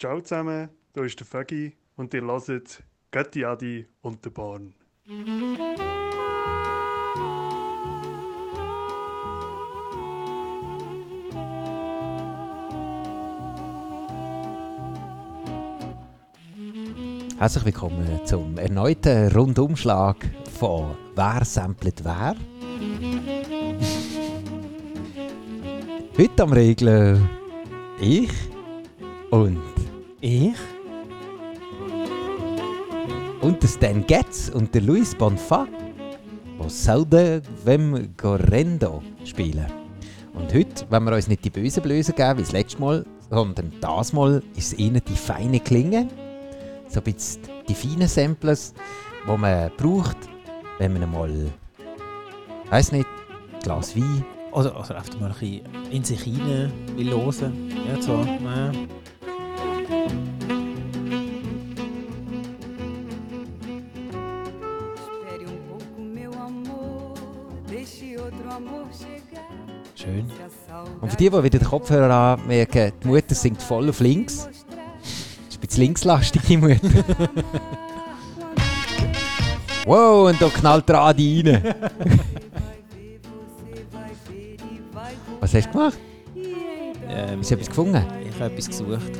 Ciao zusammen, hier ist der Vögi und ihr hört Götti Adi und der Born. Herzlich willkommen zum erneuten Rundumschlag von Wer samplet wer? Heute am Regeln ich und Ich? und der Stan Getz und der Luis Bonfa, die Saude Vem Gorendo spielen. Und heute wollen wir uns nicht die bösen Blösen geben wie das letzte Mal, sondern das Mal ist es ihnen die feine Klinge, so ein bisschen die feinen Samples, die man braucht, wenn man mal, weiß nicht, ein Glas Wein Oder, oder einfach mal ein bisschen in sich hinein will hören. Ja, so. Ja. Die, die wieder den Kopfhörer anmerken, die Mutter singt voll auf links. Das ist ein bisschen linkslastig, die Mutter. wow, und da knallt der Adi rein. Was hast du gemacht? Ähm, Hast du etwas gefunden? ich habe etwas gesucht.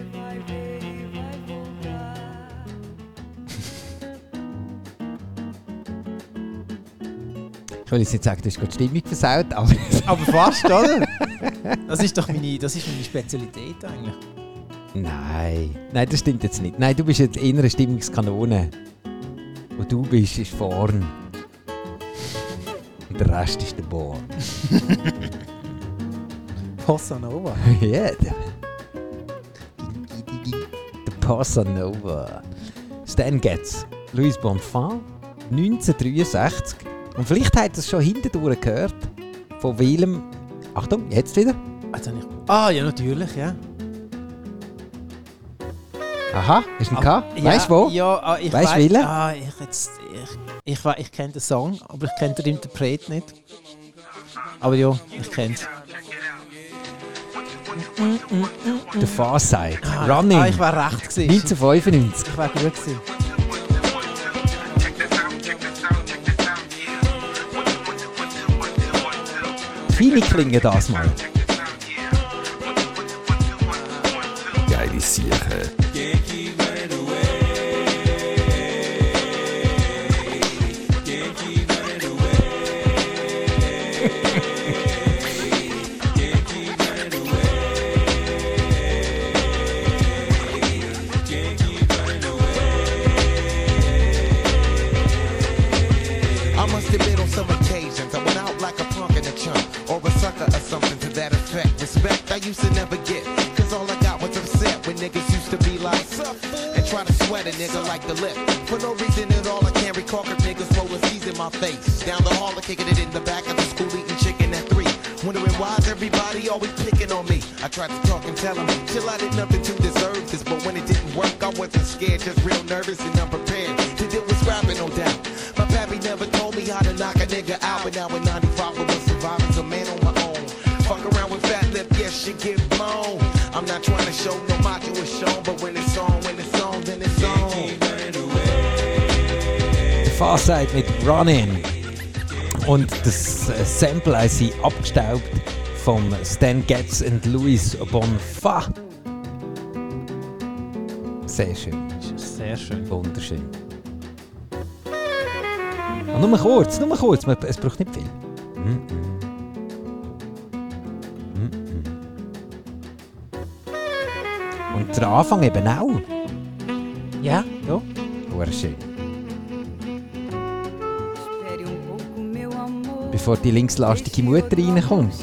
Ich will jetzt nicht sagen, du hast gerade die Stimmung versaut, aber Aber fast, oder? Das ist doch meine, das ist meine Spezialität eigentlich. Nein, nein, das stimmt jetzt nicht. Nein, du bist jetzt eine Stimmungskanone. Wo du bist, ist vorn. Und der Rest ist der Born. Bossa Nova. Ja, der. Der Bossa Nova. Stan Getz, Louis Bonfant, 1963. Und vielleicht habt ihr es schon hintendurch gehört. Von welchem. Achtung, jetzt wieder. Also nicht. Ah, ja, natürlich, ja. Aha, ist ein K. ja, Weißt du wo? Ja, ah, ich Weißt du? Ah, ich, jetzt, ich, ich, we- ich kenne den Song, aber ich kenne den Interpret nicht. Aber ja, ich kenne es. Der Far Side. Ah, Running. Ah, ich war recht gewesen. 1995. Ich war gut gewesen. Feine Klingen das mal. Geile Sieche. Respect I used to never get. Cause all I got was upset when niggas used to be like And try to sweat a nigga like the lip. For no reason at all I can't recall cause niggas rolling C's in my face. Down the hall or kicking it in the back of the school eating chicken at three. Wondering why's everybody always picking on me? I tried to talk and tell Chill I did nothing to deserve this. But when it didn't work I wasn't scared Just real nervous and unprepared To deal with scrapping no doubt. My pappy never told me how to knock a nigga out But now in 95 I was surviving. A man oh on own Fuck around with fat lip, yes, she get blown I'm not trying to show no macho is shown But when it's on, when it's on, then it's on Der Far Side mit Running. Und das äh, Sample sie abgestaubt vom Stan Getz und Louis Bonfa. Sehr schön. Sehr schön. Wunderschön. Und nur kurz, nur kurz, es braucht nicht viel. Der Anfang eben auch. Ja, ja. Hure schön. Bevor die linkslastige Mutter reinkommt.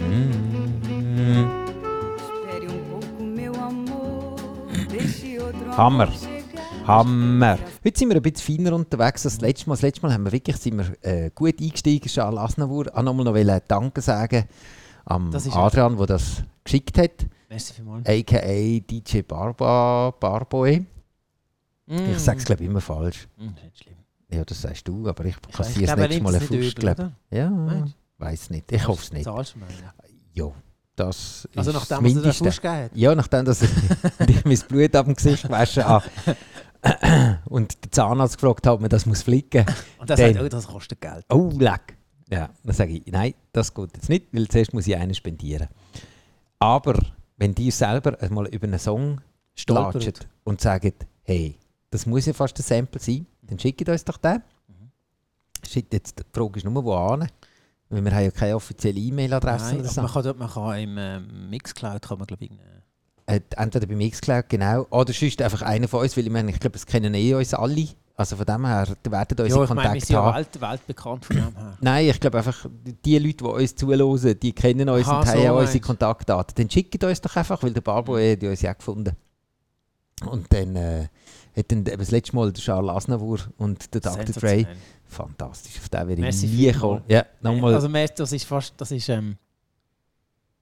Mm. Hammer. Hammer. Heute sind wir ein bisschen feiner unterwegs als das letzte Mal. Das letzte Mal haben wir wirklich sind wir, äh, gut eingestiegen. Charles Asnavour. Ich nochmal noch wollen Danke sagen am Das ist Adrian, der das geschickt hat. Merci vielmals. A.k.a. DJ Barba, Barboy. Mm. Ich sage es glaube ich immer falsch. Mm, nicht schlimm. Ja, das sagst du, aber ich Ich kassiere das glaube, er nimmt Mal einen nicht Fuß. übel, glaub. oder? Ja, Meinst weiß nicht. Ich hoffe es nicht. Zahlst du? Ja, Das Also ist nachdem das er Mindeste. Fuß gegeben hat. Ja, nachdem dass ich mein Blut ab dem Gesicht gewaschen habe und der Zahnarzt gefragt hat, ob man das muss flicken Und er Dann- sagt, oh, das kostet Geld. Oh, leck. Ja, dann sage ich, nein, das geht jetzt nicht, weil zuerst muss ich einen spendieren. Aber wenn die selber einmal über einen Song Stolpert. und sagen, hey, das muss ja fast ein Sample sein, dann schickt uns doch den. Schickt jetzt, die Frage ist nur, wo an? Weil wir haben ja keine offizielle E-Mail-Adresse Nein, so. man kann, dort- man kann im ähm, Mixcloud kann man, glaube ich, Äh, entweder bei Mixcloud, genau, oder sonst einfach einer von uns, weil ich meine, ich glaube, es kennen eh uns alle. Also von dem her, die werden unsere Ja, ich meine, wir Kontakte sind ja haben. welt, weltbekannt von dem her. Nein, ich glaube einfach, die Leute, die uns zuhören, die kennen uns Aha, und haben so ja unsere. Kontaktdaten. Dann schickt uns doch einfach, weil der Barbo Mhm. hat uns ja gefunden. Und dann äh, hat dann eben das letzte Mal der Charles Aznavour und der Dr. Dre. Fantastisch, auf den wäre ich Merci nie gekommen. Ja, nochmal. Also mehr, das ist fast, das ist, ähm,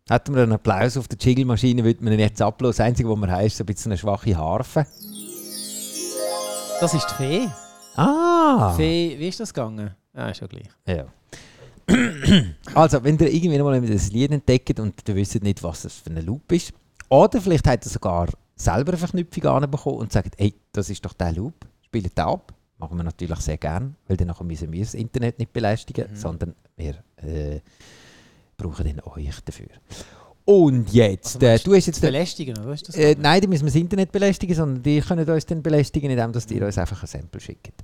Hätten wir einen Applaus auf der Jiggle-Maschine, würde man ihn jetzt ablosen. Das Einzige, was wir haben, ist so ein bisschen eine schwache Harfe. Das ist die Fee. Ah! Fee, wie ist das gegangen? Ja, ist ja gleich. Ja. also, wenn ihr irgendwie mal ein Lied entdeckt und ihr wisst nicht, was das für ein Loop ist, oder vielleicht habt ihr sogar selber eine Verknüpfung anbekommen und sagt, hey, das ist doch der Loop, spielt den ab. Machen wir natürlich sehr gern, weil dann müssen wir das Internet nicht belästigen, Mhm. sondern wir äh, brauchen dann euch dafür. Und jetzt, Also äh, du hast jetzt... Belästigen, oder? Ist das Äh, nein, die müssen wir das Internet belästigen, sondern die können uns dann belästigen, indem dass die uns einfach ein Sample schicken.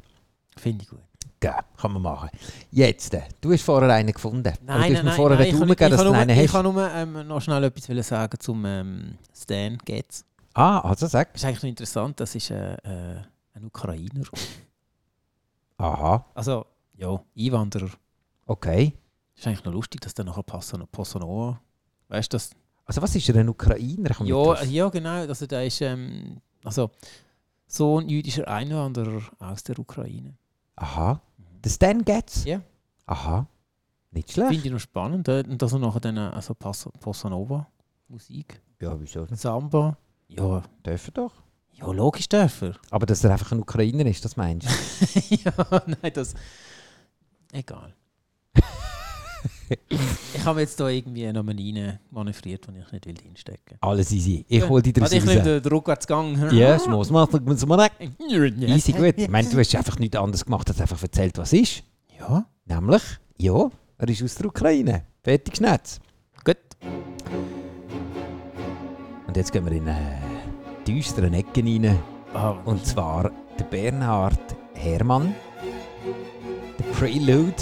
Finde ich gut. Ja, kann man machen. Jetzt, äh, du hast vorher einen gefunden. Nein, du hast nein, mir nein, vorher nein, einen ich kann gegeben, ich dass kann du nur- einen Ich kann nur ähm, noch schnell etwas sagen zum ähm, Stan Getz. Ah, also sag. Das ist eigentlich noch interessant, das ist äh, äh, ein Ukrainer. Aha, Also, ja, Einwanderer. okay. Ist eigentlich noch lustig, dass der nachher Passon Possonova. Weißt du das? Also was ist er, ein Ukrainer? Ja, ja, genau. Also, der ist ähm, also, Sohn jüdischer Einwanderer aus der Ukraine. Aha. Der Stan Getz? Ja. Aha. Nicht schlecht. Finde ich noch spannend. äh, Und dass er nachher dann äh, also Pass Possonova Musik, Ja, wieso? Samba. Ja, Dürfen doch. ja logisch dürfen. Aber dass er einfach ein Ukrainer ist, das meinst du? ja, nein, das. Egal. Ich habe jetzt da irgendwie noch mal rein manövriert, den ich nicht will drinstecken Alles easy. Ich hole dich draus Warte, ich nehme den, Rückwärtsgang. Ja, es muss man, muss man Ja. Easy, gut. Ich meine, du hast einfach nichts anderes gemacht, als einfach erzählt, was ist. Ja, Nämlich, ja, er ist aus der Ukraine. Fertig Schnetz. gut. Und jetzt gehen wir in eine düsteren Ecke rein. Ah, Und zwar der Bernhard Herrmann, der Prelude.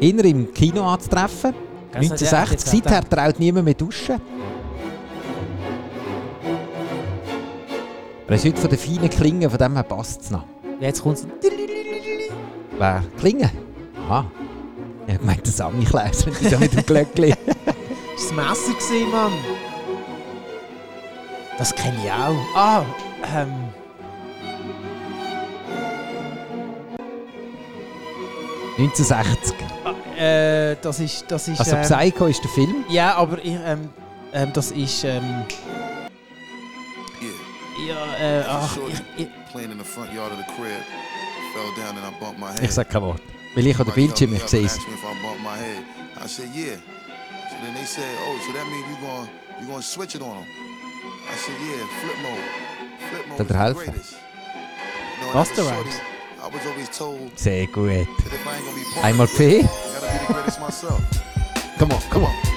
Inner im Kino anzutreffen. Ganz 1960, ehrlich, jetzt seither traut niemand mehr duschen. Er ist heute von den feinen Klingen, von dem her passt es noch. Jetzt kommt es. Wer? Klingen? Aha. Ich gemeint, der Sammy Klaus, wenn die da mit dem Glöckchen. Das Messer gesehen, Mann. Das kenne ich auch. Ah, ähm. ...1960. Äh, das ist. Das ist Also ähm, Psycho ist der Film. Ja, aber ich, ähm, ähm, das ist. Ähm, ja, äh, ach, ich, ich, sage kein Wort. Weil ich an der Bildschirm nicht sehe. I. I said, yeah. So then they said, oh, so that means you going you gonna switch it on them. I said, yeah, flip mode. Flip mode Dat is the helfen. greatest. You know, and Was as a der shorty, Rhymes? I was always told Sehr gut. that if I ain't gonna be pumped, Einmal P. I gotta be the greatest myself. Come on, come on.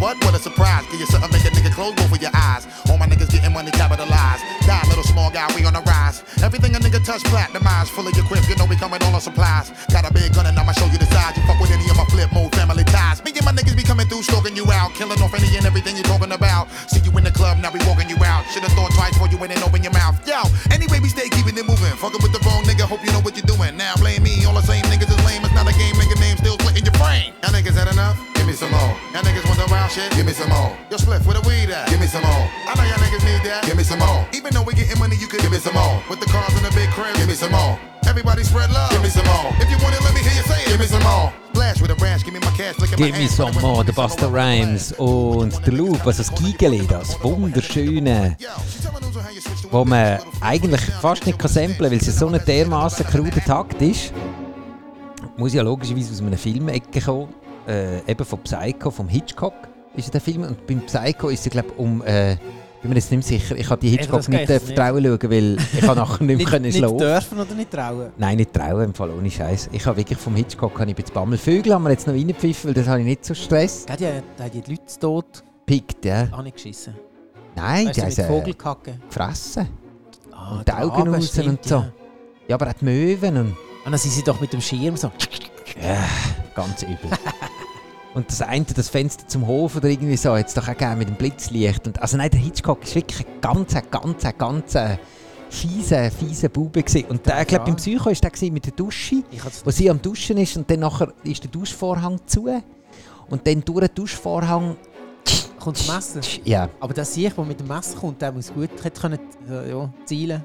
What? What a surprise. Give you something, make a nigga close both of your eyes. All my niggas getting money capitalized. Die, little small guy, we on the rise. Everything a nigga touch, platinumized. Full of your crib, you know we coming all on supplies. Got a big gun and I'ma show you the size. You fuck with any of my flip mode family ties. Me and my niggas be coming through, stalking you out. Killing off any and everything you talking about. See you in the club, now we walking you out. Should've thought twice before you went and open your mouth. Yo, anyway, we stay keeping it moving. Fucking with the wrong nigga, hope you know what you're doing. Now blame me, all the same niggas is lame. It's not a game, nigga name still splitting your brain. Y'all niggas had enough? Give me some more. Y'all niggas want the wild shit? Give me some more. Yo, split where the weed at? Give me some more. I know y'all niggas need that. Give me some more. Even though we getting money, you could give me some more. With the cars in the big crib, give me some more. Everybody spread love. Give me some more. If you want it, let me hear you say it. Give me some more. With a give me some more, der Buster Rhymes und der Loop, also das Gigeli, das wunderschöne, wo man eigentlich fast nicht kann samplen, weil es so ein dermaßen kruder Takt ist. Muss ja logischerweise aus einer Filmecke kommen. Äh, eben von Psycho, vom Hitchcock, ist ja der Film. Und beim Psycho ist es, glaube ich, um... Äh, bin mir jetzt nicht sicher. Ich kann die Hitchcock das nicht nicht. vertrauen schauen, weil ich nachher nicht mehr können nicht schlafen. dürfen oder nicht trauen? Nein, nicht trauen, im Fall ohne Scheiß. Ich habe wirklich vom Hitchcock habe ich ein bisschen Bammel. Vögel haben wir jetzt noch reingepfiffen, weil das habe ich nicht so Stress. Gell, die, die die Leute tot Pickt, ja. angeschissen. Nein, Weißt die haben äh, Vogelkacke. gefressen. Ah, und die Augen raus stimmt, und so. Ja. Ja, aber auch die Möwen und... Und dann sind sie doch mit dem Schirm so. Ja, ganz übel. und das eine, das Fenster zum Hof oder irgendwie so, jetzt doch auch gegeben mit dem Blitzlicht. Und, also nein, der Hitchcock ist wirklich ein ganz, ganz, ganz fieser, fieser Bube gewesen. Und der, ich glaube, ja. beim Psycho war der gewesen mit der Dusche, wo sie am Duschen ist und dann nachher ist der Duschvorhang zu. Und dann durch den Duschvorhang... Kommt das Messer. Ja, Aber der Sieg, der mit dem Messer kommt, der muss gut hätte können, äh, ja, zielen.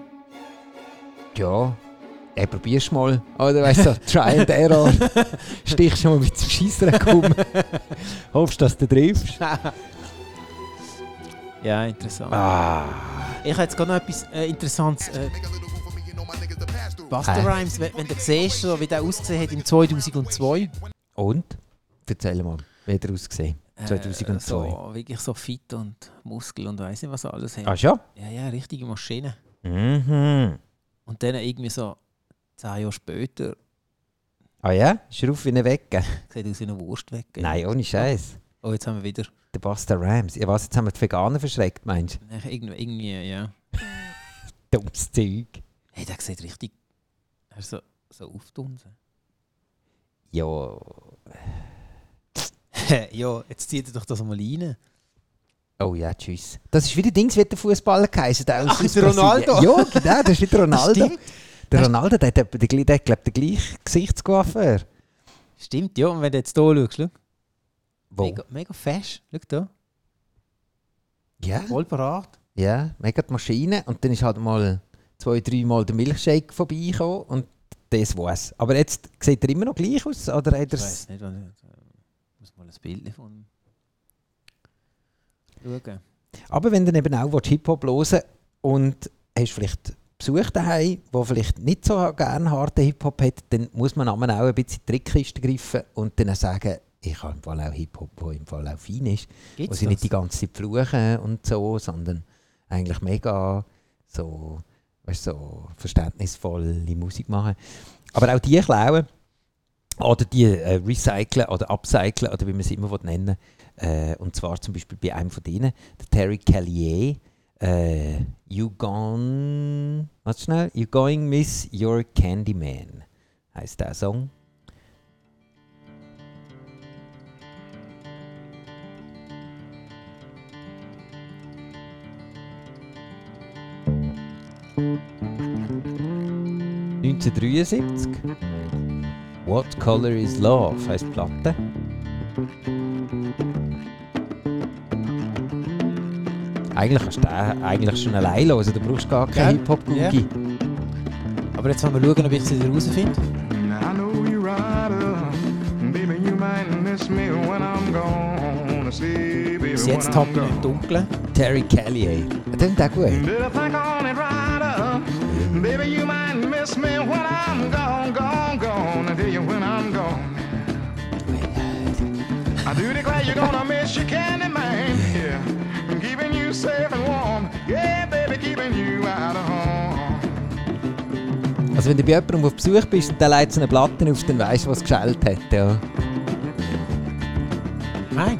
ja... Ey, probierst mal. Oder weißt du, so, Try and Error. Stichst schon mal mit dem Scheissdreck um. Hoffst, dass du triffst. Ja, interessant. Ah. Ich habe jetzt gerade noch etwas äh, Interessantes. Äh. Buster Hä? Rhymes, wenn, wenn du siehst, so, wie der ausgesehen hat im 2002. Und? Erzähl mal, wie hat er ausgesehen? Äh, 2002. so, wirklich so fit und Muskel und weiss nicht, was er alles hat. Ah, schon? Ja, ja, richtige Maschine. Mhm. Und dann irgendwie so zehn Jahre später Ah ja? Ist er auf wie eine Wecke? sieht aus wie eine Wurst weg. Nein, ohne Scheiß. Oh, jetzt haben wir wieder. Der Buster Rams. Ja, was, jetzt haben wir die Veganer verschreckt, meinst du? Irgendwie, irgendwie ja. Dummes Zeug. Hey, der sieht richtig. Er ist so, so aufdunsen. Ja. ja, jetzt zieht er doch das mal rein. Oh ja, tschüss. Das ist wieder Dings, wie der Fußballer geheißen. Ach, Brasilien. Ronaldo? Ja, genau, das ist wieder Ronaldo. Der Ronaldo, der den, gl- der hat, glaub, den gleichen Gesichtscoiffeur. Stimmt, ja. Und wenn du jetzt hier schaust, schau. Wo? Mega, mega fesch. Schau da. Ja, Voll parat. ja, mega die Maschine. Und dann ist halt mal zwei, dreimal der Milchshake vorbeigekommen und das war's. Aber jetzt sieht er immer noch gleich aus? Oder hat Ich weiß nicht, ich muss mal ein Bild von schauen. Aber wenn du eben auch Hip-Hop hören und hast vielleicht Besuch daheim, der vielleicht nicht so gerne harten Hip-Hop hat, dann muss man auch ein bisschen in die Trickkiste greifen und dann sagen, ich habe im Fall auch Hip-Hop, der im Fall auch fein ist. wo Gibt's sie nicht die das? ganze Zeit fluchen und so, sondern eigentlich mega so, weißt, so verständnisvolle Musik machen. Aber auch die klauen oder die äh, recyceln oder upcyclen oder wie man sie immer will nennen äh, Und zwar zum Beispiel bei einem von denen, der Terry Callier, äh, You Gone, was schnell? You Going Miss Your Candyman heißt der Song. ...1973. What Color is Love die Platte. Eigentlich kannst du den eigentlich schon allein hören, du brauchst gar keinen Gell? Hip-Hop-Googie. Aber jetzt wollen wir schauen, ob ich sie wieder rausfinde. I know you rider, baby. You might miss me when I'm gone. See, baby, Bis jetzt tappen im Dunkeln. Terry Callier. Der klingt auch gut. Baby, you might miss me when I'm gone, gone, gone. I tell you when I'm gone. I do declare you're gonna miss your candy Also wenn du bei jemandem auf Besuch bist und der leitet so eine Platte auf, dann weißt du, was geschält hat. Ja. Nein.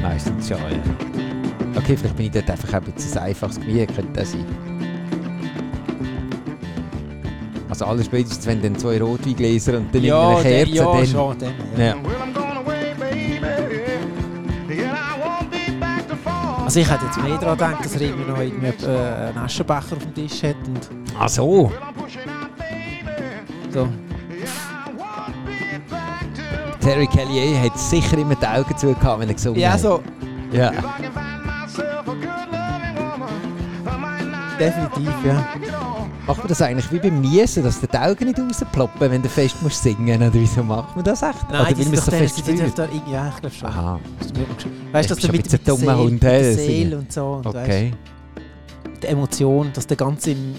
Meistens schon, ja. Okay, vielleicht bin ich dort einfach ein bisschen ein einfaches Gemüse, könnte das sein. Also alles spätestens, wenn dann zwei Rotweingläser und dann Ja, eine der, Kerze, ja, dann... schon. Dann, ja. Ja. Also ich hätte jetzt mehr daran gedacht, dass er irgendwie noch irgendwie, äh, einen Aschenbecher auf dem Tisch hat und Ach so. So. To Terry Callier hat sicher immer die Augen zugehört, wenn er gesungen Ja, hat. so. Ja. If I can find myself a good loving woman, I might not Definitiv, ja. Macht man das eigentlich wie beim Niesen, dass die Augen nicht rausploppen, wenn du fest musst singen Oder wieso macht man das echt? Nein, Oder weil man es so fest da ja, ich glaube schon. Aha, Weißt du, dass du mit, mit, der Seele, Hund, mit hä, der singen. Seele und so. Und okay. weißt, die Emotion, dass du ganz im,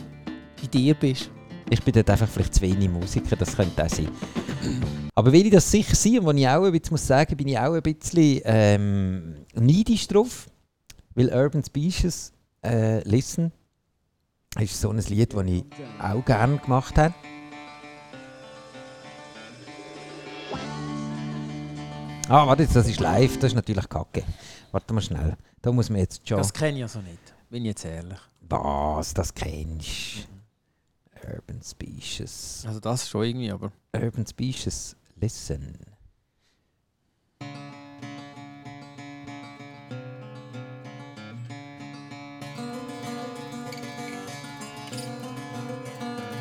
bei dir bist. Ich bin dort einfach vielleicht zu wenig Musiker, das könnte auch sein. Aber will ich das sicher sein, und wo ich auch ein bisschen muss sagen, bin ich auch ein bisschen ähm, neidisch drauf, weil Urban Species äh, Listen ist so ein Lied, das ich auch gerne gemacht habe. Ah, warte, jetzt, das ist live, das ist natürlich kacke. Warte mal schnell. Da muss man jetzt schon. Das kenne ich also nicht. Bin ich jetzt ehrlich. Was, das kennst Urban Species. Also das schon irgendwie, aber. Urban Species, listen.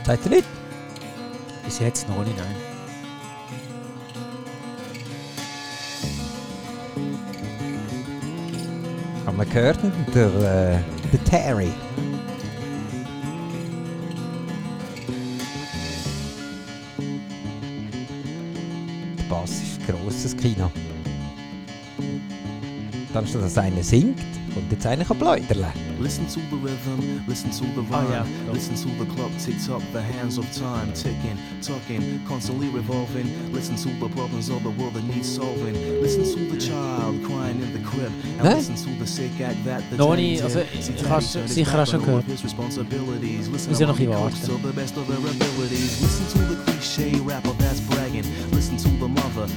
Seid ihr nicht? Bis jetzt noch nicht, nein. Haben wir gehört? Der, äh, der Terry. Ein grosses Kino. Dann steht, dass einer singt und jetzt einer kann pläudern. Listen to the rhythm, listen to the Oh, rhyme, yeah. listen to the clock tick tock, the hands of time ticking, talking, constantly revolving. Listen to the problems of the world that need solving. Listen to the child crying in the crib, and Hä? listen to the sick act that the daddy nicht, also, his sicher auch schon gehört. ja to noch ein abilities. Listen to the cliche rapper that's bragging. Listen to the mother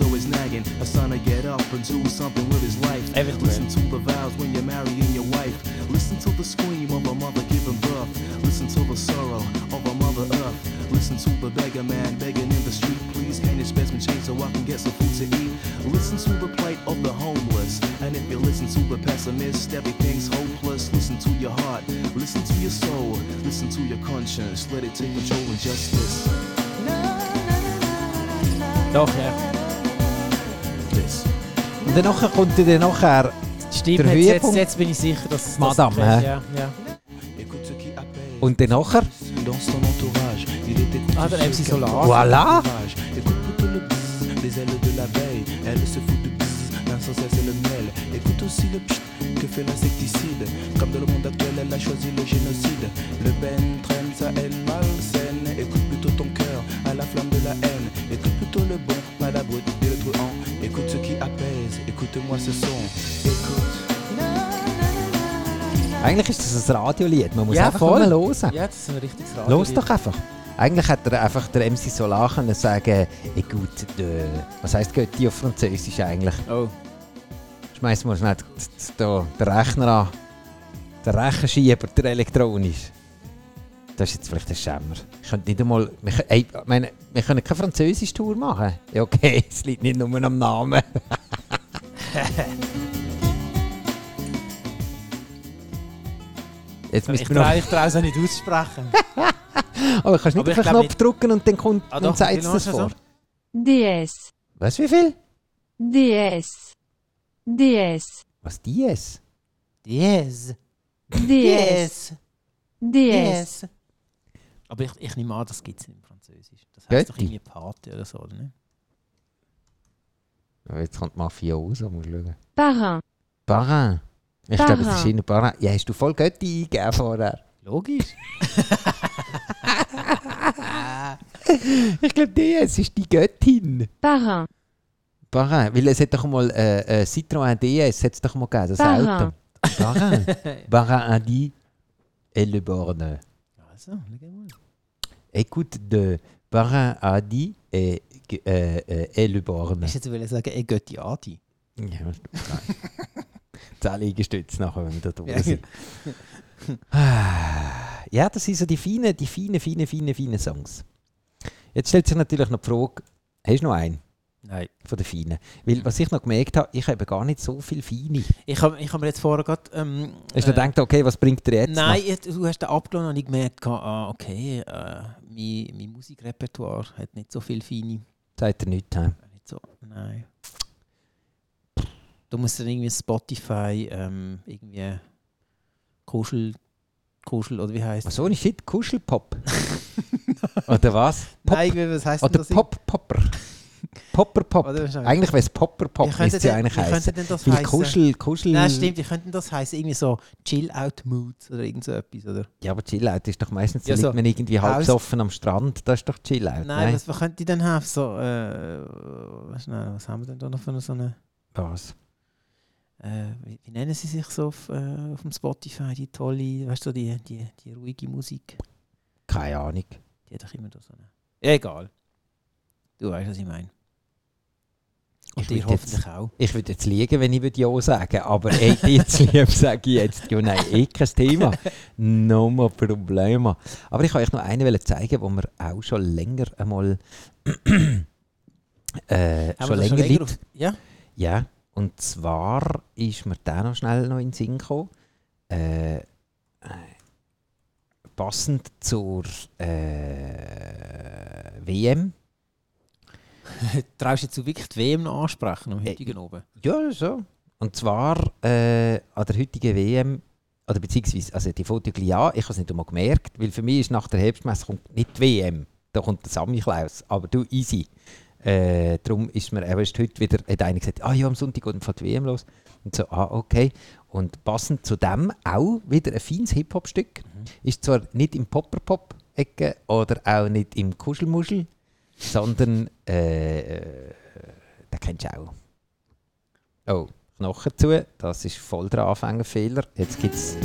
is always nagging. A son to get up and do something with his life. Everywhere. Listen to the vows when you're marrying your wife. Listen to the scream of a mother giving birth. Listen to the sorrow of a mother earth. Listen to the beggar man begging in the street. Please, can spare some change so I can get some food to eat? Listen to the plight of the homeless. And if you listen to the pessimist, everything's hopeless. Listen to your heart. Listen to your soul. Listen to your conscience. Let it take control and justice. Doch, ja. Und dann nachher kommt dann nachher Stimmt, Der jetzt, Höhepunkt- jetzt bin ich sicher, dass es Madame, das hä? Ja, ja. Und dann nachher? Dans son entourage, il est écouté Ah, der MC Solar. Voilà. ouvrages. Écoute plutôt le bzzz des ailes de l'abeille. Elle se fout du bzzz d'un sans cesse le miel. Écoute aussi le pcht que fait l'insecticide. Comme dans le monde actuel, elle a choisi le génocide. Le Ben traîne sa haine malsaine. Écoute plutôt ton cœur à la flamme de la haine. Écoute plutôt le bon, pas la brute et le truand. Écoute-moi ce son. Eigentlich ist das ein Radiolied, man muss Ja, einfach voll. mal hören. ja, das ist ein richtiges Radio. Los doch einfach. Eigentlich hätte er einfach der MC Solar können sagen écoute, de, was heisst Götti auf Französisch eigentlich? Oh, Schmeiß mal schnell den Rechner an. Der Rechenschieber, der elektronisch. Das ist jetzt vielleicht ein Schämmer. Ich könnte nicht einmal... Ey, meine, wir können keine Französisch-Tour machen. Ja, okay, es liegt nicht nur am Namen. Jetzt ich müssen wir noch... traue ich traue es auch nicht aussprechen. Aber kannst du nicht Aber auf ich den Knopf nicht- drücken und dann kommt Ah, und doch, sagt wie es vor? DS, Was, wie viel? DS, DS, Was, dies? Yes. DS, DS. Aber ich, ich nehme an, das gibt es nicht im Französisch. Das heißt doch irgendwie Party oder so, oder nicht? Jetzt kommt Mafioso. Parrain, Parrain. Ich Parrain. glaube, es ist in. Ja, hast du voll Götti eingegeben vorher? Logisch. Ich glaube, die, es ist die Göttin. Parrain, Parrain. Weil es hat doch mal äh, äh, Citroën DS, hat es doch mal gegeben, das Parrain. Auto. Parrain. Parrain a dit et le borne. Also, mal. Écoute de Parrain a dit et, äh, äh. Ich hätte jetzt sagen, Adi. Ja, Zehn Liegestütze nachher, wenn wir da drüber Ja. sind. Ja, das sind so die feinen, die feinen, feinen, feinen, feinen Songs. Jetzt stellt sich natürlich noch die Frage, hast du noch einen Nein. von den feinen? Weil, was ich noch gemerkt habe, ich habe gar nicht so viele feine. Ich habe ich hab mir jetzt vorher gerade... Ähm, Hast du gedacht, okay, was bringt dir jetzt Nein, jetzt, du hast den abgenommen und ich gemerkt, ah, okay, äh, mein, mein Musikrepertoire hat nicht so viel feine. Sagt er nichts. hä? Nicht so, nein. Du musst dann irgendwie Spotify, ähm, irgendwie Kuschel, Kuschel, oder wie heißt Was so ein Shit, Kuschelpop? Oder was? Pop? Nein, was heißt Oder das? Pop-Popper? Popper Pop. Eigentlich wäre es Popper Pop, müsste es ja eigentlich heißen. Weil? Kuschel, Kuschel... Nein, stimmt, wie könnte das heißen? Irgendwie so Chill-Out-Mood oder irgend so etwas, oder? Ja, aber Chillout ist doch meistens, Ja, so liegt man irgendwie halb besoffen am Strand. Das ist doch Chillout, Nein, was, was könnte ich denn haben? So, äh, was, haben wir denn da noch für so eine... Was? Äh, wie, wie nennen sie sich so auf, äh, auf dem Spotify, die tolle, weißt du, die, die, die ruhige Musik? Keine Ahnung. Die hat doch immer da so eine... Egal. Du weißt, was ich meine. Und Ich würd jetzt- auch. Ich würde jetzt liegen, wenn ich würde Ja sagen aber ey, zu lieb sage ich jetzt ja nein, eh kein Thema. No more Problema. Aber ich wollte euch noch einen wollen zeigen, wo wir auch schon länger einmal äh, schon länger länger liegt. auf- Ja? Ja, und zwar ist mir der noch schnell noch in den Sinn gekommen. Äh, äh, passend zur äh, WM. Traust du jetzt wirklich die WM noch ansprechen am heutigen oben? Ja, so. Und zwar äh, an der heutigen WM, oder beziehungsweise, also die Fotos ja, ich habe es nicht einmal gemerkt, weil für mich ist nach der Herbstmesse kommt nicht die WM, da kommt der Sammy Klaus, aber du, easy. Äh, darum ist mir, ist heute wieder, hat einer gesagt, ah ja, am Sonntag geht die WM los. Und so, ah, okay. Und passend zu dem auch wieder ein feines Hip-Hop-Stück. Ist zwar nicht im Popper-Pop-Ecke oder auch nicht im Kuschelmuschel, sondern, äh, äh, den kennst du auch. Oh, Knochen zu, das ist voll der Anfängerfehler. Jetzt gibt's.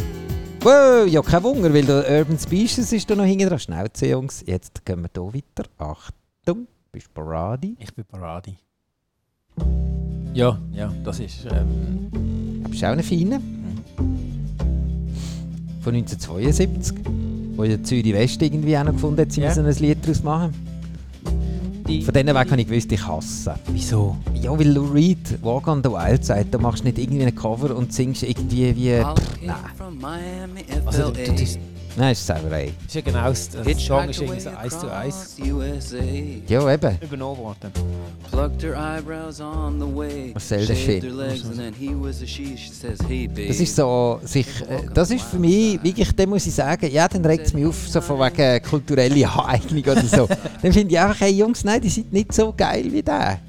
Wow, ja, kein Wunder, weil der Urban Species ist da noch hinten dran. Schnauze, Jungs. Jetzt gehen wir hier weiter. Achtung, bist du bereit? Ich bin Paradi. Ja, ja, das ist. Ähm, Bist du auch eine feine? Von 1972. Wo ja Zürich West irgendwie auch noch gefunden hat, sie Ja. müssen ein Lied daraus machen. Von denen weg habe ich gewusst, ich hasse. wieso? Ja, weil Lou Reed, Walk on the Wild sagt, da machst du nicht irgendwie ein Cover und singst irgendwie wie. Nein, Also, du, du, nein, ist Sauerei. ist ja genau das, das Song ist irgendwie so eins zu eins Ja, eben. übernommen worden. Was soll das Shit? Das ist so, sich, äh, das ist für mich, wirklich, dann muss ich sagen, ja, dann regt es mich auf, so von wegen kulturelle Aneignung oder so. dann finde ich einfach, hey Jungs, nein, die sind nicht so geil wie der.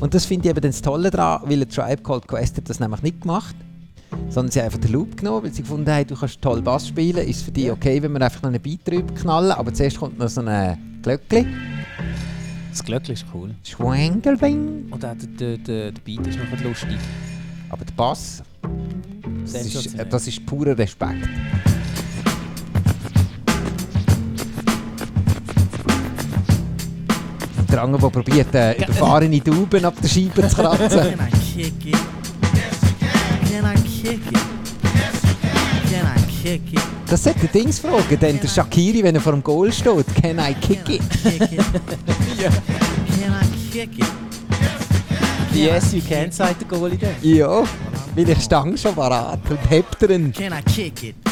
Und das finde ich eben das Tolle daran, weil ein Tribe Called Quest hat das nämlich nicht gemacht, sondern sie haben einfach den Loop genommen, weil sie gefunden haben, du kannst toll Bass spielen, ist für dich okay, wenn wir einfach noch einen Beat drüber knallen, aber zuerst kommt noch so ein Glöckli, Das Glöckchen ist cool. Schwengelbing, Und auch der, der, der, der Beat ist noch lustig. aber der Bass, das ist, Sensationell. das ist purer Respekt. Der andere, der probiert, äh, überfahrene Dauben ab der Scheibe zu kratzen. Can I kick it? Can I kick it? Das sollte der Dings fragen, denn der Shakiri, wenn er vor dem Goal steht, can I kick it? Kick it? Can I kick it? Yes, you can, sagt der Goalie dann. Ja, weil ich stange schon parat und hebt ihn. Can I kick it?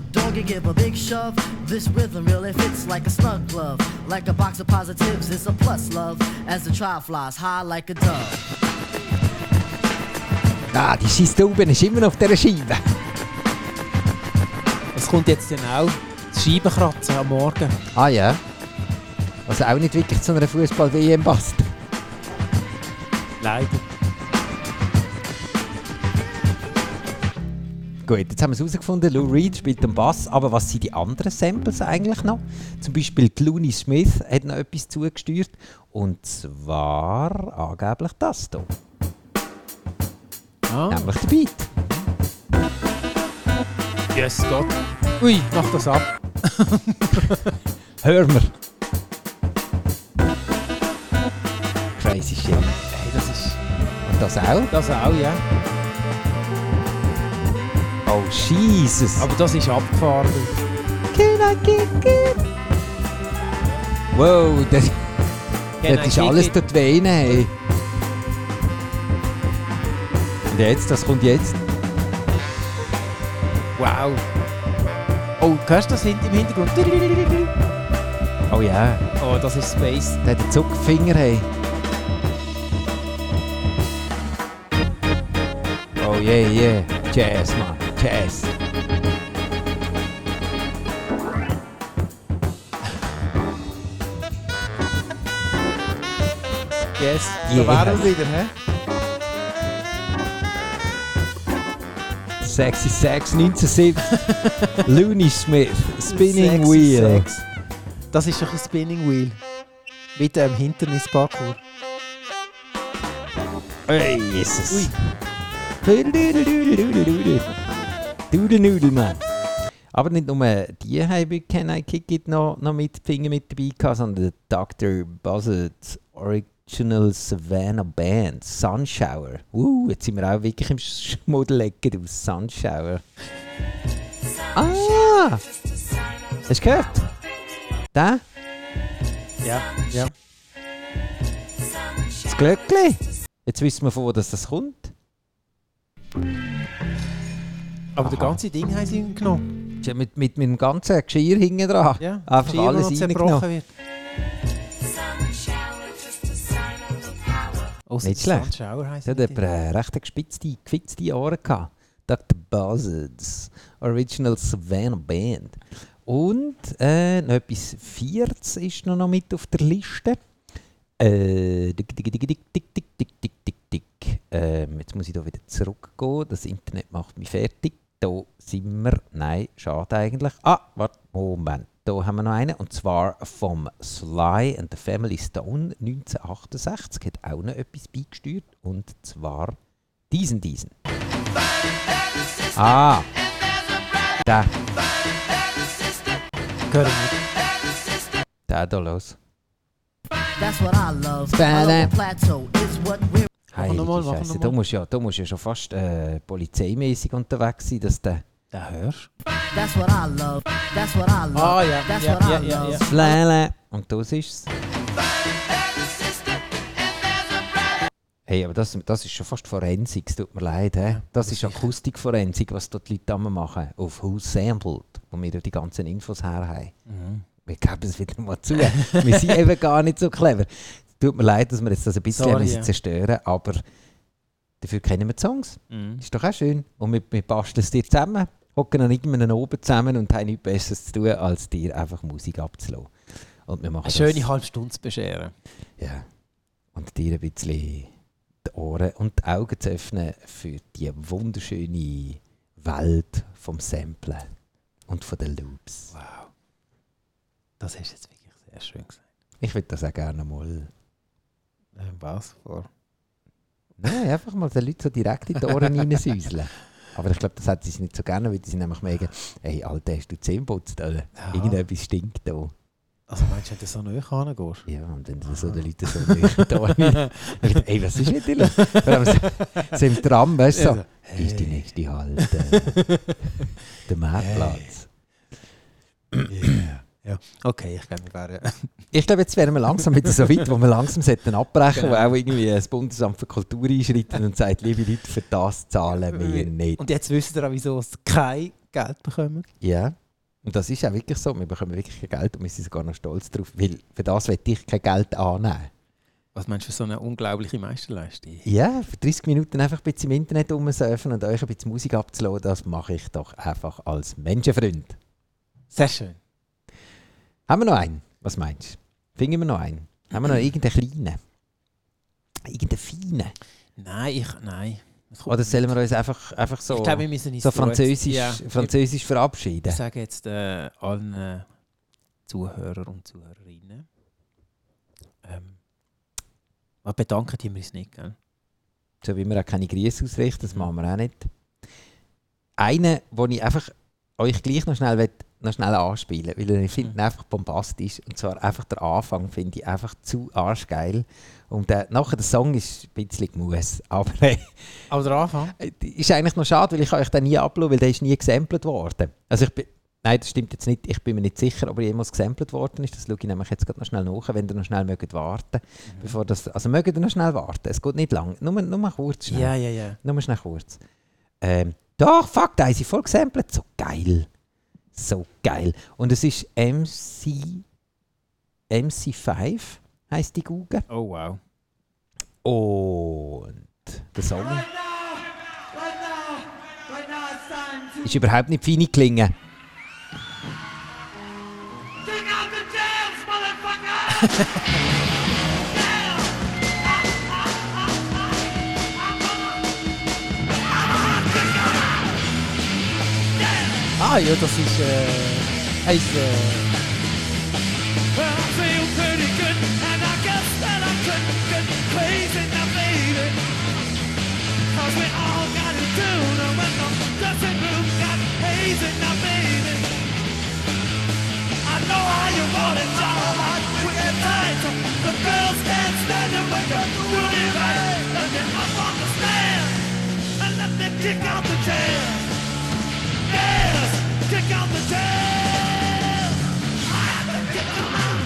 dog and give a big shove. This rhythm really fits like a snug glove. Like a box of positives, it's a plus love. As the trial flies high like a dove. Ah, die scheiß Dauben ist immer noch auf dieser Scheibe. Es kommt jetzt dann auch das Scheibenkratzen am Morgen. Ah ja. Also auch nicht wirklich zu einer Fußball-WM passt. Leider. Gut, jetzt haben wir es herausgefunden, Lou Reed spielt den Bass, aber was sind die anderen Samples eigentlich noch? Zum Beispiel Clooney Smith hat noch etwas zugesteuert und zwar angeblich das hier, Ah, nämlich der Beat. yes, Gott. Ui, mach das ab. Hör mir. Crazy shit. Hey, das ist... Und das auch? Das auch, ja. Oh, Jesus. Aber das ist abgefahren. Can I kick it? Wow, das, Can das I ist kick alles it? dort Venen, hey. Und jetzt, was kommt jetzt? Wow. Oh, hörst du das im Hintergrund? Oh ja, Oh, das ist Space. der hat den Zuckfinger, hey. Oh yeah, yeah. Jazz, man. Jazz. Yes. Yeah. Da wären wir wieder, hä? Sexy Sex 1970. Looney Smith. Spinning Sexy Wheel. Sex. Das ist doch ein Spinning Wheel. Mit dem Hindernisparcours. Hey, Jesus. Dudelnudelmann. Aber nicht nur die haben Can I Kick It noch, noch mit Finger mit dabei gehabt, sondern der Dr. Buzzard's Original Savannah Band, Sunshower. Uh, jetzt sind wir auch wirklich im Schmuddelecken aus Sunshower. Ah! Hast du gehört? Da? Ja, ja. Das Glöckli. Jetzt wissen wir, von wo das, das kommt. Aber das ganze Ding haben sie genommen. Mit, mit, mit dem ganzen Geschirr hinten dran. Ja, Einfach Geschirr, alles zerbrochen wird. Ausser Nicht schlecht. Sunshower heisst Der hat äh, recht gespitzte, gefitzte Ohren gehabt. Dr. Buzzards Original Savannah Band. Und äh, noch etwas Viertes ist noch, noch mit auf der Liste. Äh, dick, dick, dick, dick, dick, dick, dick, dick, dick. Ähm, jetzt muss ich da wieder zurückgehen. Das Internet macht mich fertig. Da sind wir. Nein, schade eigentlich. Ah, warte, Moment. Da haben wir noch einen. Und zwar vom Sly and the Family Stone 1968. Hat auch noch etwas beigesteuert. Und zwar diesen, diesen. Ah. Wir. Der da los. That's what I love. The plateau. It's what we're Heilige nochmal, mach Scheisse. nochmal. Da musst du ja, da musst du ja schon fast äh, polizeimäßig unterwegs sein, dass der Den hörst That's what I love. That's what I love. Ah, ja, That's ja, what I ja, ja, love. ja. Lele. Und das ist's. Hey, aber das, das ist schon fast Forensik, es tut mir leid. He? Das ist Akustikforensik, was dort die Leute machen. Auf Who Sampled, wo wir die ganzen Infos her haben. Mhm. Wir geben es wieder mal zu. wir sind eben gar nicht so clever. Es tut mir leid, dass wir jetzt das ein bisschen Sorry, ja. zerstören aber dafür kennen wir die Songs. Mhm. Ist doch auch schön. Und wir, wir basteln es dir zusammen, hocken an irgendeinem oben zusammen und haben nichts Besseres zu tun, als dir einfach Musik abzulassen. Und wir machen Eine schöne das, halbe Stunde zu bescheren. ja. Und dir ein bisschen die Ohren und die Augen zu öffnen für die wunderschöne Welt vom Samplen und von den Loops. Wow. Das hast du jetzt wirklich sehr schön gesagt. Ich würde das auch gerne mal. Ähm, was? Vor? Nein, einfach mal den Leuten so direkt in die Ohren reinsäuseln. Aber ich glaube, das hat sie nicht so gerne, weil die sind nämlich mega, hey, Alter, hast du Zähne putzt, oder? Ja. Irgendetwas stinkt da. Also meinst du, wenn du so nahe hingehst? Ja, und wenn du so den Leuten so nicht da Ey, was ist mit dir los? So, so im Tram, weißt du, so, hey. ist die hey. nächste Halt, äh, der Marktplatz. Ja. Okay, ich glaube, wir wären. Ich glaube, jetzt wären wir langsam wieder so weit, wo wir langsam sollten abbrechen Genau. wo auch irgendwie das Bundesamt für Kultur einschreitet und sagt, liebe Leute, für das zahlen wir nicht. Und jetzt wisst ihr auch, wieso sie kein Geld bekommen. Ja, und das ist auch wirklich so. Wir bekommen wirklich kein Geld und wir sind sogar noch stolz drauf, weil für das will ich kein Geld annehmen. Was meinst du für so eine unglaubliche Meisterleistung? Ja, für 30 Minuten einfach ein bisschen im Internet rumsurfen und euch ein bisschen Musik abzuladen, das mache ich doch einfach als Menschenfreund. Sehr schön. Haben wir noch einen? Was meinst du? Finden wir noch einen? Haben wir noch irgendeinen kleinen? Irgendeinen feinen? Nein, ich. Nein. Oder sollen wir uns einfach, einfach so, Ich uns so französisch, Ja, französisch Ich verabschieden? sage jetzt äh, allen äh, Zuhörern und Zuhörerinnen. Ähm, aber bedanken die wir uns nicht, gell? So wie wir auch keine Grüße ausrichten, das machen wir auch nicht. Einen, den ich einfach euch gleich noch schnell, will, noch schnell anspielen weil ich finde ihn einfach bombastisch. Und zwar einfach der Anfang finde ich einfach zu arschgeil. Und äh, nachher der Song ist ein bisschen Gemus. Aber äh, Aber der Anfang? ist eigentlich noch schade, weil ich euch den nie ablassen weil der ist nie gesampelt worden. Also ich bin, Nein, das stimmt jetzt nicht. Ich bin mir nicht sicher, ob er jemals gesampelt worden ist. Das schaue ich nämlich jetzt gerade noch schnell nach, wenn ihr noch schnell mögt warten bevor das, Also mögt ihr noch schnell warten. Es geht nicht lang. Nur, nur mal kurz schnell. Ja, ja, ja. Nur schnell kurz. Ähm, doch, fuck, da haben sie voll gesampelt. So geil. So geil. Und es ist MC... MC5 heisst die Google. Oh wow. Und der Song ist überhaupt nicht fein klingen. Ah ja, das ist äh, eins, äh, Kick out the! Yes! Kick out the jam! I have to kick them out!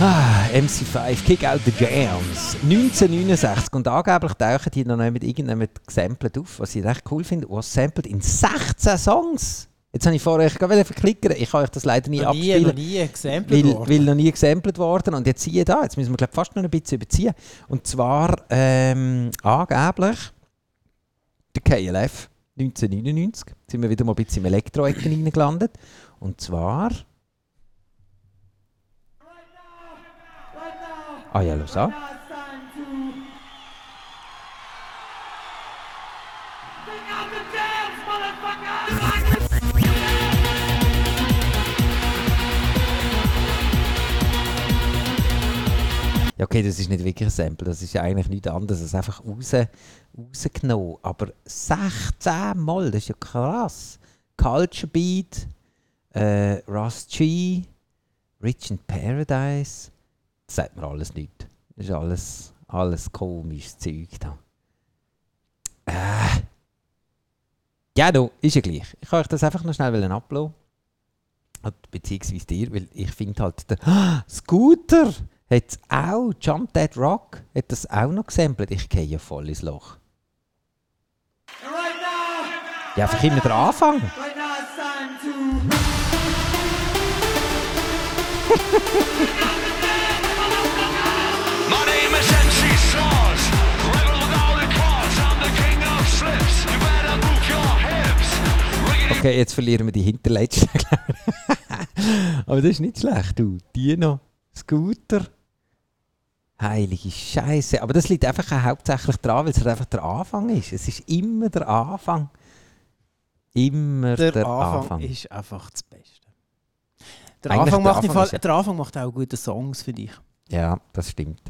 Ah, MC5, Kick Out the Jams. 1969. Und angeblich tauchen die noch mit irgendjemandem gesampelt auf, was ich recht cool finde. Was samplet in 16 Songs? Jetzt habe ich vorher ich gerade verklickern. Ich kann euch das leider nie noch nie, abspielen. noch nie gesampelt weil, worden. weil noch nie gesampelt worden. Und jetzt siehe da, jetzt müssen wir glaub, fast noch ein bisschen überziehen. Und zwar ähm, angeblich der KLF 1999. Jetzt sind wir wieder mal ein bisschen im Elektro-Ecken reingelandet. Und zwar... Ah ja, los an. Ja, okay, das ist nicht wirklich ein Sample, das ist ja eigentlich nichts anderes als einfach raus, rausgenommen. Aber 16 Mal, das ist ja krass. Culture Beat, äh, Rust G, Rich in Paradise, das sagt mir alles nicht. Das ist alles, alles komisches Zeug da. Äh. Ja, du, ist ja gleich. Ich kann euch das einfach noch schnell uploaden. Beziehungsweise dir, weil ich finde halt, der Scooter hat auch, Jump That Rock, hat das auch noch gesampelt. Ich gehe ja voll ins Loch. Ja, einfach immer der Anfang. Okay, jetzt verlieren wir die hinterletzte, glaub ich. Aber das ist nicht schlecht, du. Die noch. Scooter. Heilige Scheiße. Aber das liegt einfach auch hauptsächlich daran, weil es halt einfach der Anfang ist. Es ist immer der Anfang. Immer der, Der Anfang. Anfang ist einfach das Beste. Der Eigentlich Anfang, der macht im Anfang Fall, der Anfang macht auch gute Songs für dich. Ja, das stimmt.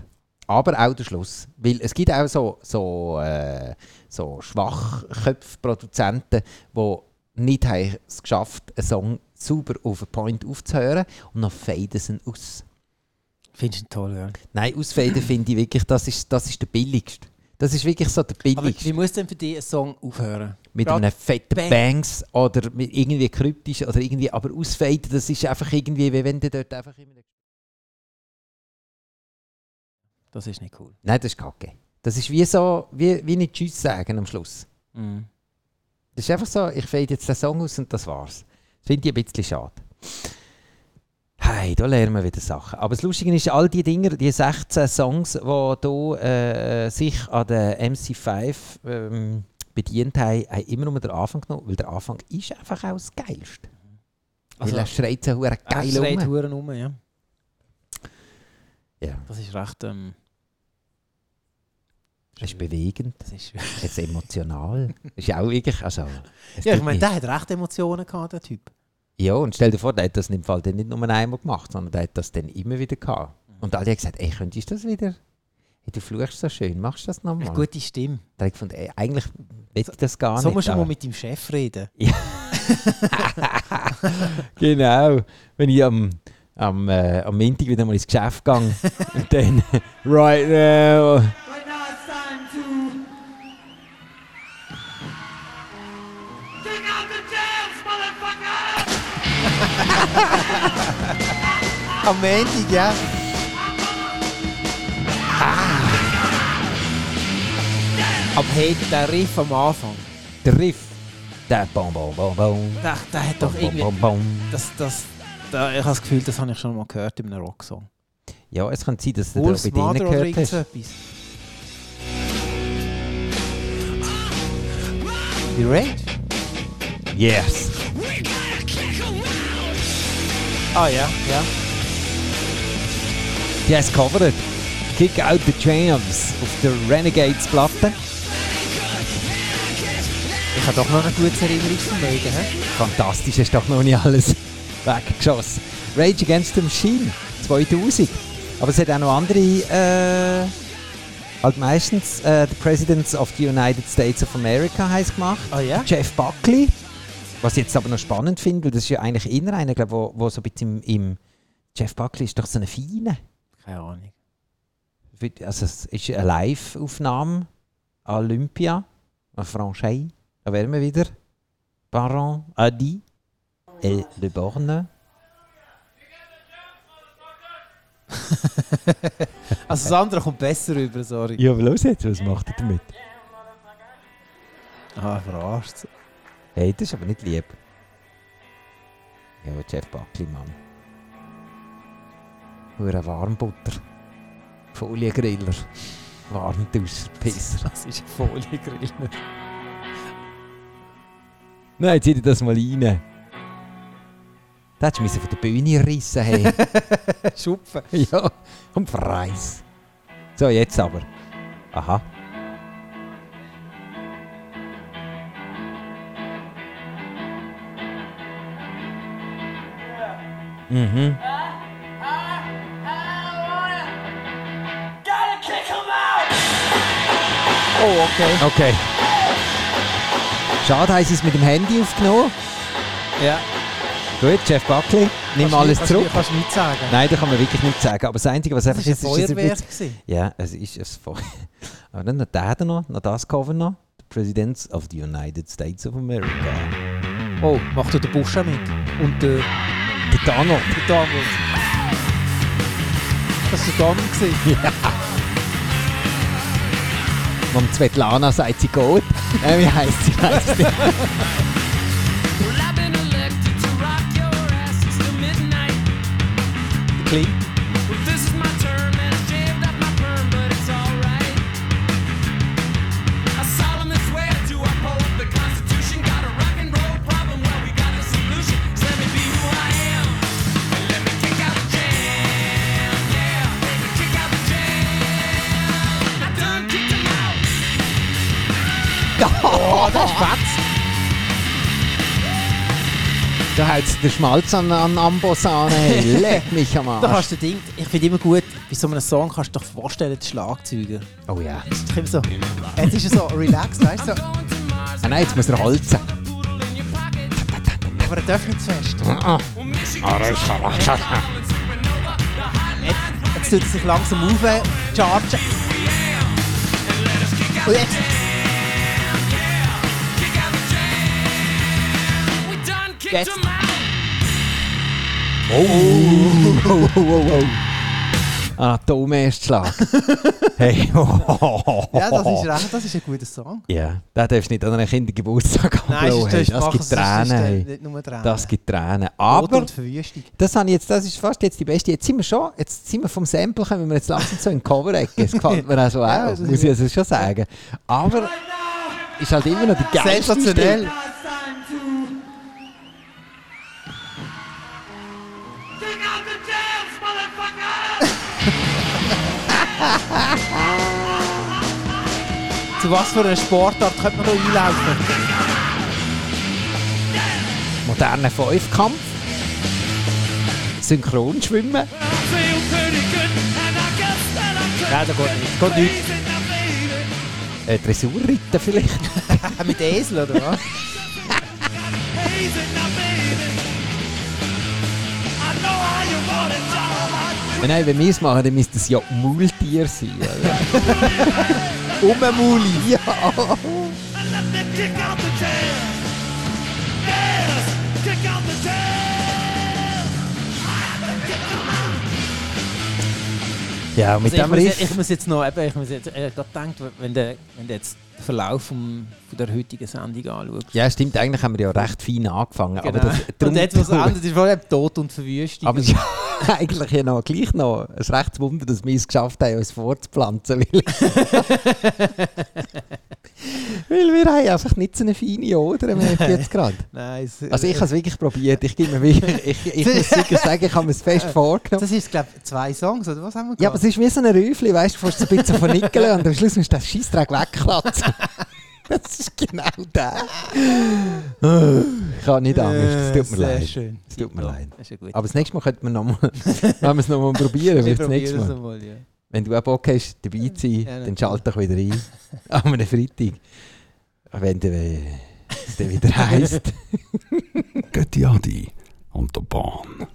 Aber auch der Schluss. Weil es gibt auch so, so, äh, so Schwachköpf-Produzenten, die nicht haben es geschafft einen Song sauber auf einen Point aufzuhören und dann faden sie ihn aus. Findest du ihn toll, ja? Nein, ausfaden finde ich wirklich, das ist, das ist der billigste. Das ist wirklich so der Aber billigste. wie muss denn für dich ein Song aufhören? mit Gerade einem fetten Bang. Bangs oder mit irgendwie kryptisch oder irgendwie, aber ausfaden, das ist einfach irgendwie, wie wenn du dort einfach immer... Das ist nicht cool. Nein, das ist kacke. Das ist wie so, wie, wie nicht Tschüss sagen am Schluss. Mhm. Das ist einfach so, ich fade jetzt den Song aus und das war's. Das finde ich ein bisschen schade. Hey, da lernen wir wieder Sachen. Aber das Lustige ist, all die Dinger, die 16 Songs, die hier äh, sich an der MC5 ähm, bedient haben, haben immer nur den Anfang genommen, weil der Anfang ist einfach auch das Geilste. Also, weil er schreit so hure Er geil schreit. Huren um, ja. Ja, Das ist recht. Ähm, es ist bewegend, das ist, es ist emotional. Es ist auch wirklich, also... ja, ich meine, der hat recht Emotionen gehabt, der Typ. Ja, und stell dir vor, der hat das im Fall dann nicht nur einmal gemacht, sondern der hat das dann immer wieder gehabt. Und alle haben gesagt, ey, könntest du das wieder? Hey, du fluchst so schön, machst du das nochmal? Eine gute Stimme. Da habe ich gefunden, ey, eigentlich will ich das gar So nicht. musst du mal mit deinem Chef reden. genau. Wenn ich am, am, äh, am Montag wieder mal ins Geschäft gehe und dann, right now. Am Montag, ja. Aber hey, der Riff am Anfang, Der Riff. Der Bom, Bom, Bom, Bom. der, der hat doch Bom, irgendwie... Bom, Bom. Das, das, da, ich habe das Gefühl, das habe ich schon mal gehört in einem Rocksong. Ja, es kann sein, dass du da Wolf's bei denen gehört hast. etwas. Die Rage? Yes. Ah ja, ja. Die haben es covered. Kick Out the Jams auf der Renegades-Platte. Ich habe doch noch ein gutes Erinnerungsvermögen. He? Fantastisch, ist doch noch nicht alles weggeschossen. Rage Against the Machine 2000. Aber es hat auch noch andere, äh, halt meistens äh, The Presidents of the United States of America heißt gemacht. Ah ja? Jeff Buckley. Was ich jetzt aber noch spannend finde, weil das ist ja eigentlich eher einer, glaub, wo, wo so ein bisschen im, im Jeff Buckley ist doch so eine feine. Keine Ahnung. Also es ist eine Live-Aufnahme an Olympia, an Franchise. Da wären wir wieder. Baron Adi et Le Borne. Also das andere kommt besser rüber, sorry. Ja, aber los jetzt, was macht er damit? Ah, verarscht. Hey, das ist aber nicht lieb. Ja, Jeff Buckley, Mann. Nur ein Warmbutter. Foliengriller. Warmduscher-Pisser. Das ist ein Foliengriller. Nein, zieh dir das mal rein. Da hättest du von der Bühne rissen hey. Schupfen. ja, um Preis. So, jetzt aber. Aha. Mhm. Oh, okay. Okay. Schade, haben sie es mit dem Handy aufgenommen. Ja. Gut, Jeff Buckley, nimm Kannst alles du- zurück. Kannst, kannst du nichts sagen. Nein, da kann man wirklich nichts sagen. Aber das Einzige, was einfach ist, ist, dass Feuerwerk. jetzt- gewesen. Ja, es ist ein Feuer. Aber dann noch der noch, noch das Cover noch. The Presidents of the United States of America. Oh, macht du den Busch auch mit? Und der, Der Donald. der Donald. Das war der Donald. Ja. Und Svetlana sagt, sie geht. Äh, wie heisst sie? Weiss ich nicht. Oh, das fetz. Da hat der Schmalz an, an Ambos an. Hey, leck mich am Da Arsch. hast du den Ding, ich finde immer gut, bei so einem Song kannst du dir vorstellen, die Schlagzeuger. Oh ja. Doch immer so, jetzt ist er so relaxed, weißt du? So. Ah, nein, jetzt muss er holzen. Aber er darf nicht zu fest. Ah, Jetzt, jetzt tut er sich langsam auf, chargen. Und jetzt... Jetzt. Oh, oh, oh, oh, oh. Anatomie-Erstschlag. hey. Ja, das ist recht, das ist ein guter Song. Ja, den darfst du nicht an einem Kindergeburtstag Nein, ablassen. hey. Das gibt Tränen. das hey. nicht nur Tränen. Das gibt Tränen. Aber das, habe ich jetzt, das ist fast jetzt die beste. Jetzt sind wir schon, jetzt sind wir vom Sample, kommen wir jetzt langsam so in die Cover-Ecke. Das gefällt mir auch so Ja, auch, das ist- muss ich also schon sagen. Aber ist halt immer noch die geilste Sensationell. Stimme. Zu was für einer Sportart könnte man da einlaufen? Moderner Fünfkampf. Synchronschwimmen. Ja, da geht nicht. Geht nicht. Äh, Dressurreiten vielleicht. Mit Esel, oder was? Nein, wenn wir es machen, dann müsste es ja Maultier sein. Oder? Um ein Muli. ja. Ja, mit Also ich, dem muss, Riff... ich muss jetzt noch, eben, ich muss jetzt äh, gerade gedacht, wenn du, wenn du jetzt Verlauf vom, von der heutigen Sendung anschaust. Ja, stimmt, eigentlich haben wir ja recht fein angefangen. Aber Genau. das, und jetzt, was endet, ist vor allem Tod und Verwüstung. Aber ja eigentlich ja noch, gleich noch ein rechtes Wunder, dass wir es geschafft haben, uns fortzupflanzen. Weil, weil wir haben einfach nicht so eine feine Oder, merke ich jetzt gerade. Nein, Also ich habe es wirklich probiert. Ich, gebe mir wirklich, ich, ich muss sicher sagen, ich habe mir es fest vorgenommen. Das ist, glaube ich, zwei Songs, oder was haben wir Ja, aber es ist wie so ein Räufchen, weißt du, du fährst so ein bisschen vernickeln und am Schluss musst du den Scheissdreck wegklatzen. Das ist genau der. Ich habe nicht Angst, es tut mir Sehr leid. schön. Es tut mir Ja, leid. das ist ja gut. Aber das nächste Mal könnten wir nochmal, wenn wir es nochmal probieren, Wir wird das nächste probieren es Mal. nochmal, ja. Wenn du auch Bock hast, dabei zu sein, Ja, dann natürlich. schalt doch wieder ein. An einem Freitag. Wenn du, äh, es dann wieder heisst. Götti Adi und der Bahn.